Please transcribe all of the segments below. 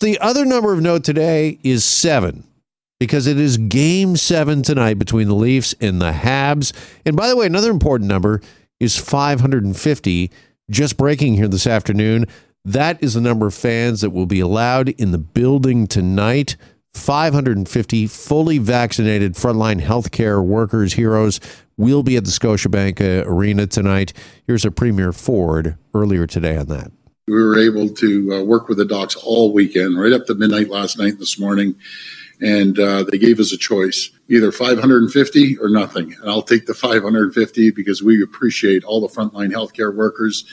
The other number of note today is seven because it is game seven tonight between the Leafs and the Habs. And by the way, another important number is 550, just breaking here this afternoon. That is the number of fans that will be allowed in the building tonight. 550 fully vaccinated frontline healthcare workers, heroes, will be at the Scotiabank uh, Arena tonight. Here's a Premier Ford earlier today on that. We were able to uh, work with the docs all weekend, right up to midnight last night and this morning. And uh, they gave us a choice either 550 or nothing. And I'll take the 550 because we appreciate all the frontline healthcare workers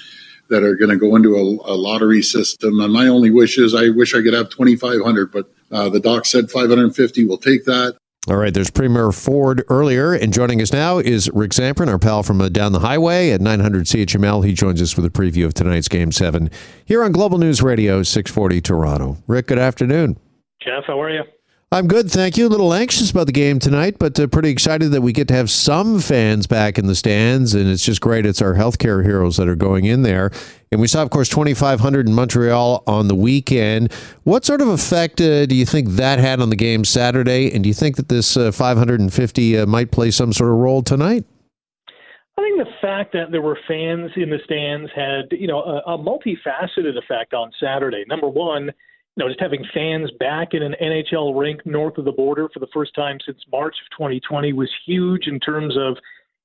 that are going to go into a, a, lottery system. And my only wish is I wish I could have 2,500, but uh, the doc said 550. We'll take that. All right, there's Premier Ford earlier, and joining us now is Rick Zamperin, our pal from uh, down the highway at 900 CHML. He joins us with a preview of tonight's Game 7 here on Global News Radio, 640 Toronto. Rick, good afternoon. Jeff, how are you? I'm good, thank you. A little anxious about the game tonight, but uh, pretty excited that we get to have some fans back in the stands, and it's just great. It's our healthcare heroes that are going in there. And we saw, of course, 2,500 in Montreal on the weekend. What sort of effect uh, do you think that had on the game Saturday? And do you think that this uh, 550 uh, might play some sort of role tonight? I think the fact that there were fans in the stands had, you know, a, a multifaceted effect on Saturday. Number one, you know, just having fans back in an NHL rink north of the border for the first time since March of 2020 was huge in terms of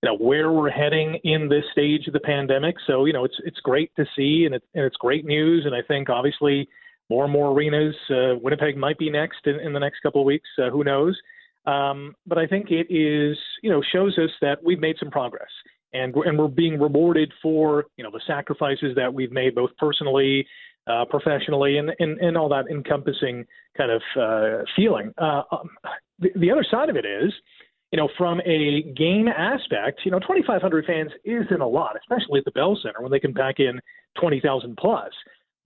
you know where we're heading in this stage of the pandemic. So you know, it's it's great to see, and, it, and it's great news. And I think obviously more and more arenas. Uh, Winnipeg might be next in, in the next couple of weeks. Uh, who knows? Um, but I think it is you know shows us that we've made some progress. And and we're being rewarded for you know the sacrifices that we've made both personally uh, professionally and, and, and all that encompassing kind of uh, feeling. Uh, um, the, the other side of it is, you know, from a game aspect, you know, 2,500 fans isn't a lot, especially at the Bell Center when they can pack in 20,000 plus.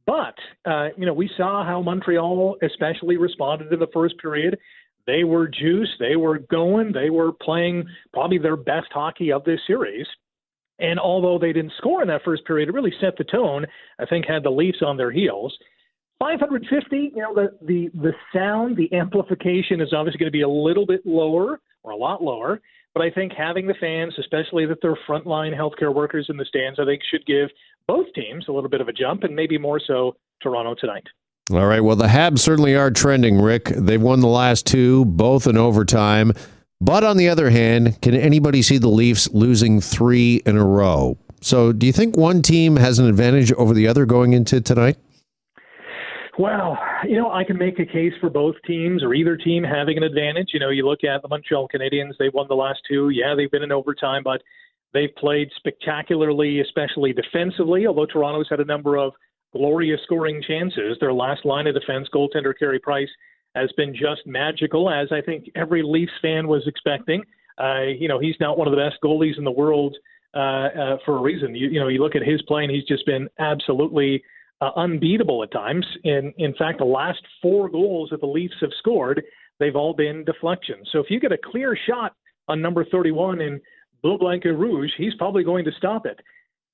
But, uh, you know, we saw how Montreal especially responded in the first period. They were juiced, they were going, they were playing probably their best hockey of this series. And although they didn't score in that first period, it really set the tone. I think had the Leafs on their heels. 550, you know, the the the sound, the amplification is obviously going to be a little bit lower or a lot lower. But I think having the fans, especially that they're frontline healthcare workers in the stands, I think should give both teams a little bit of a jump, and maybe more so Toronto tonight. All right. Well, the Habs certainly are trending, Rick. They've won the last two, both in overtime. But on the other hand, can anybody see the Leafs losing three in a row? So do you think one team has an advantage over the other going into tonight? Well, you know, I can make a case for both teams or either team having an advantage. You know, you look at the Montreal Canadiens, they won the last two. Yeah, they've been in overtime, but they've played spectacularly, especially defensively, although Toronto's had a number of glorious scoring chances. Their last line of defense, goaltender Carey Price, has been just magical, as I think every Leafs fan was expecting. Uh, you know, he's not one of the best goalies in the world uh, uh, for a reason. You, you know, you look at his play, and he's just been absolutely uh, unbeatable at times. In in fact, the last four goals that the Leafs have scored, they've all been deflections. So if you get a clear shot on number 31 in Bleu Blanc Rouge, he's probably going to stop it.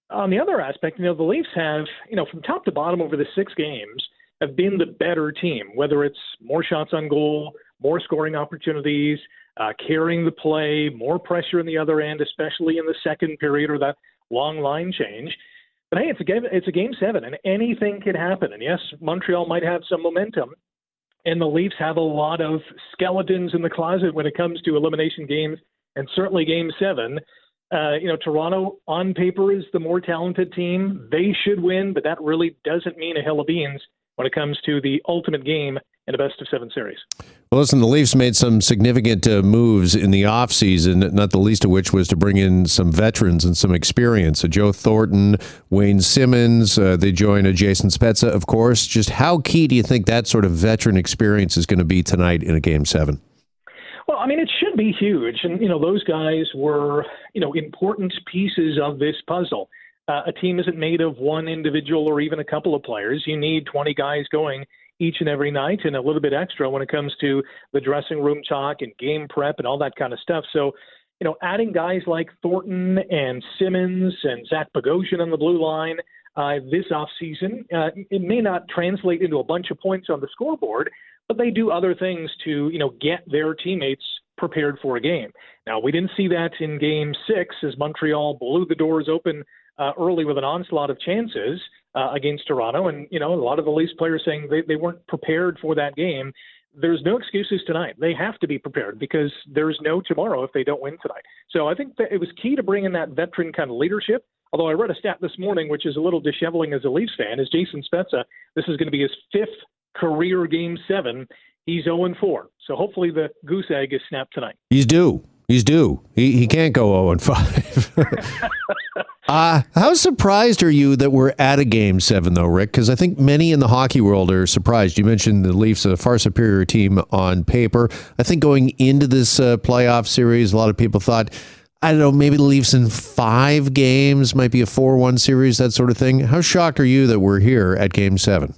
On the other aspect, you know, the Leafs have, you know, from top to bottom over the six games – have been the better team, whether it's more shots on goal, more scoring opportunities, uh, carrying the play, more pressure in the other end, especially in the second period or that long line change. But hey, it's a game. It's a game seven, and anything can happen. And yes, Montreal might have some momentum, and the Leafs have a lot of skeletons in the closet when it comes to elimination games, and certainly Game Seven. Uh, you know, Toronto on paper is the more talented team. They should win, but that really doesn't mean a hill of beans when it comes to the ultimate game in a best of seven series. Well, listen, the Leafs made some significant uh, moves in the offseason, not the least of which was to bring in some veterans and some experience. Uh, Joe Thornton, Wayne Simmonds, uh, they join a Jason Spezza, of course. Just how key do you think that sort of veteran experience is going to be tonight in a game seven? Well, I mean, it should be huge. And, you know, those guys were, you know, important pieces of this puzzle uh, a team isn't made of one individual or even a couple of players. You need 20 guys going each and every night and a little bit extra when it comes to the dressing room talk and game prep and all that kind of stuff. So, you know, adding guys like Thornton and Simmonds and Zach Bogosian on the blue line, uh, this offseason. Uh, it may not translate into a bunch of points on the scoreboard, but they do other things to, you know, get their teammates prepared for a game. Now, we didn't see that in game six as Montreal blew the doors open uh, early with an onslaught of chances uh, against Toronto. And, you know, a lot of the Leafs players saying they, they weren't prepared for that game. There's no excuses tonight. They have to be prepared because there's no tomorrow if they don't win tonight. So I think that it was key to bring in that veteran kind of leadership. Although I read a stat this morning, which is a little disheveling as a Leafs fan, is Jason Spezza. This is going to be his fifth career Game Seven. He's 0 4. So hopefully the goose egg is snapped tonight. He's due. He's due. He he can't go 0 5. uh, how surprised are you that we're at a game seven, though, Rick? Because I think many in the hockey world are surprised. You mentioned the Leafs, a far superior team on paper. I think going into this uh, playoff series, a lot of people thought, I don't know, maybe the Leafs in five games might be a 4 1 series, that sort of thing. How shocked are you that we're here at game seven?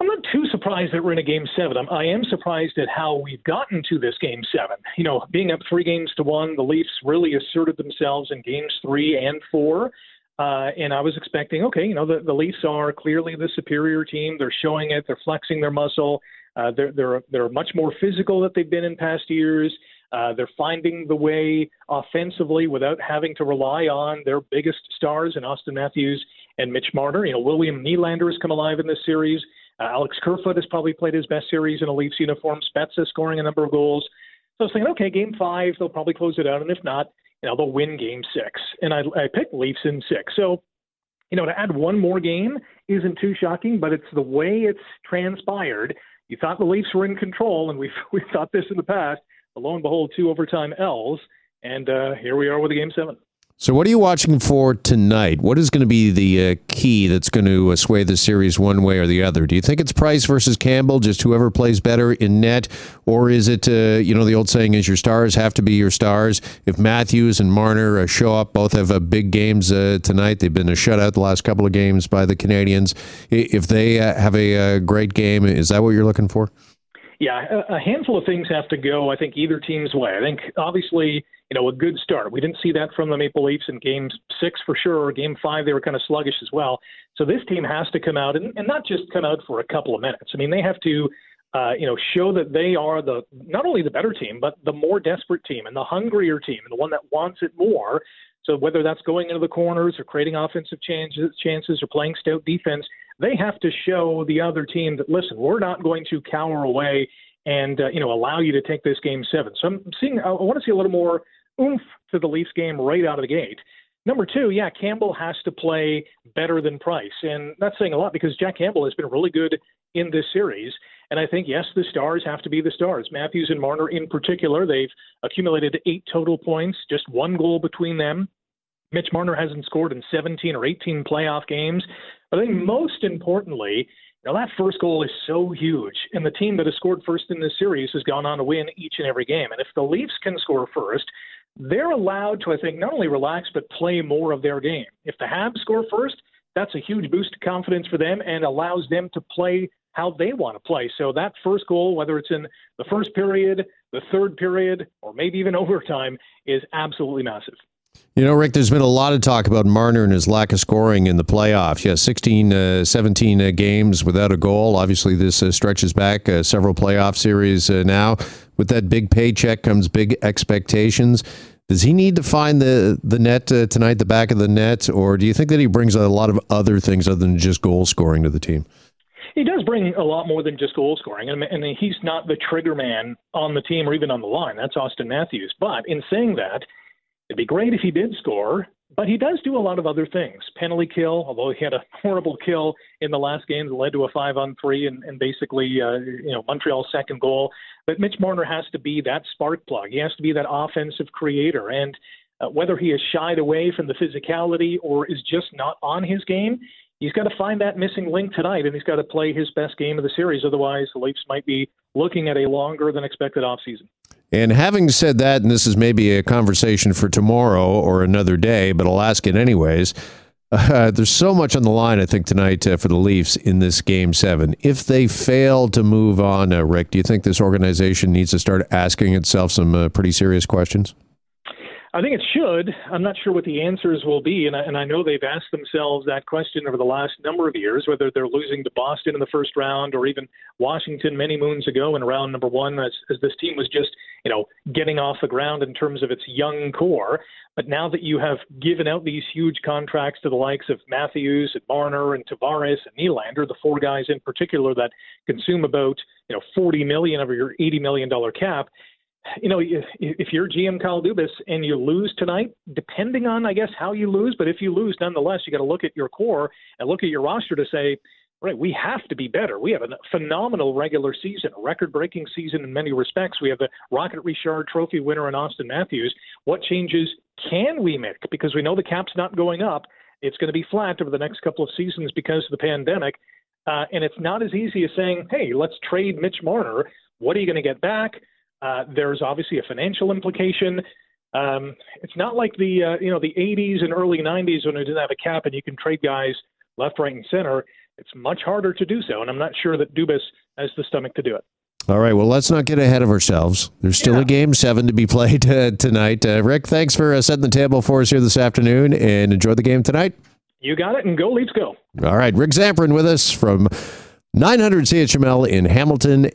I'm not too surprised that we're in a game seven. I'm, I am surprised at how we've gotten to this game seven. You know, being up three games to one, the Leafs really asserted themselves in games three and four. Uh, and I was expecting, okay, you know, the, the Leafs are clearly the superior team. They're showing it. They're flexing their muscle. Uh, they're they're they're much more physical than they've been in past years. Uh, they're finding the way offensively without having to rely on their biggest stars in Auston Matthews and Mitch Marner. You know, William Nylander has come alive in this series. Uh, Alex Kerfoot has probably played his best series in a Leafs uniform. Spezza scoring a number of goals. So I was thinking, okay, game five, they'll probably close it out. And if not, you know, they'll win game six. And I, I picked Leafs in six. So, you know, to add one more game isn't too shocking, but it's the way it's transpired. You thought the Leafs were in control, and we've, we've thought this in the past. But lo and behold, two overtime L's. And uh, here we are with a game seven. So, what are you watching for tonight? What is going to be the uh, key that's going to uh, sway the series one way or the other? Do you think it's Price versus Campbell, just whoever plays better in net, or is it, uh, you know, the old saying is your stars have to be your stars? If Matthews and Marner uh, show up, both have uh, big games uh, tonight. They've been a shutout the last couple of games by the Canadiens. If they have a great game, is that what you're looking for? Yeah, a handful of things have to go. I think either team's way. I think obviously you know, a good start. We didn't see that from the Maple Leafs in game six for sure. Or game five, they were kind of sluggish as well. So this team has to come out and, and not just come out for a couple of minutes. I mean, they have to, uh, you know, show that they are the not only the better team, but the more desperate team and the hungrier team and the one that wants it more. So whether that's going into the corners or creating offensive changes, chances or playing stout defense, they have to show the other team that listen, we're not going to cower away and uh, you know allow you to take this game seven. So I'm seeing I want to see a little more oomph to the Leafs game right out of the gate. Number two, yeah, Campbell has to play better than Price. And that's saying a lot because Jack Campbell has been really good in this series. And I think, yes, the stars have to be the stars. Matthews and Marner, in particular, they've accumulated eight total points, just one goal between them. Mitch Marner hasn't scored in 17 or 18 playoff games. But I think mm-hmm. most importantly, now that first goal is so huge, and the team that has scored first in this series has gone on to win each and every game. And if the Leafs can score first, they're allowed to, I think, not only relax but play more of their game. If the Habs score first, that's a huge boost of confidence for them and allows them to play how they want to play. So that first goal, whether it's in the first period, the third period, or maybe even overtime, is absolutely massive. You know, Rick, there's been a lot of talk about Marner and his lack of scoring in the playoffs. Yeah, 16, uh, 17 uh, games without a goal. Obviously, this uh, stretches back uh, several playoff series uh, now. With that big paycheck comes big expectations. Does he need to find the the net uh, tonight, the back of the net, or do you think that he brings a lot of other things other than just goal scoring to the team? He does bring a lot more than just goal scoring, and, and he's not the trigger man on the team or even on the line. That's Auston Matthews. But in saying that, It'd be great if he did score, but he does do a lot of other things. Penalty kill, although he had a horrible kill in the last game that led to a five on three and, and basically, uh, you know, Montreal's second goal. But Mitch Marner has to be that spark plug. He has to be that offensive creator. And uh, whether he has shied away from the physicality or is just not on his game, he's got to find that missing link tonight, and he's got to play his best game of the series. Otherwise, the Leafs might be looking at a longer than expected offseason. And having said that, and this is maybe a conversation for tomorrow or another day, but I'll ask it anyways. Uh, there's so much on the line, I think, tonight uh, for the Leafs in this game seven. If they fail to move on, uh, Rick, do you think this organization needs to start asking itself some uh, pretty serious questions? I think it should. I'm not sure what the answers will be, and I, and I know they've asked themselves that question over the last number of years, whether they're losing to Boston in the first round or even Washington many moons ago in round number one, as, as this team was just, you know, getting off the ground in terms of its young core. But now that you have given out these huge contracts to the likes of Matthews and Marner and Tavares and Nylander, the four guys in particular that consume about, you know, 40 million of your 80 million dollar cap you know, if you're GM Kyle Dubas and you lose tonight, depending on, I guess, how you lose, but if you lose, nonetheless, you got to look at your core and look at your roster to say, right, we have to be better. We have a phenomenal regular season, a record breaking season in many respects. We have the Rocket Richard Trophy winner in Auston Matthews. What changes can we make? Because we know the cap's not going up. It's going to be flat over the next couple of seasons because of the pandemic. Uh, and it's not as easy as saying, hey, let's trade Mitch Marner. What are you going to get back? Uh, there's obviously a financial implication. Um, it's not like the uh, you know the 80s and early 90s when we didn't have a cap and you can trade guys left, right, and center. It's much harder to do so, and I'm not sure that Dubas has the stomach to do it. All right. Well, let's not get ahead of ourselves. There's still yeah. a game seven to be played uh, tonight. Uh, Rick, thanks for uh, setting the table for us here this afternoon, and enjoy the game tonight. You got it, and go Leafs, go! All right, Rick Zamperin with us from 900 CHML in Hamilton.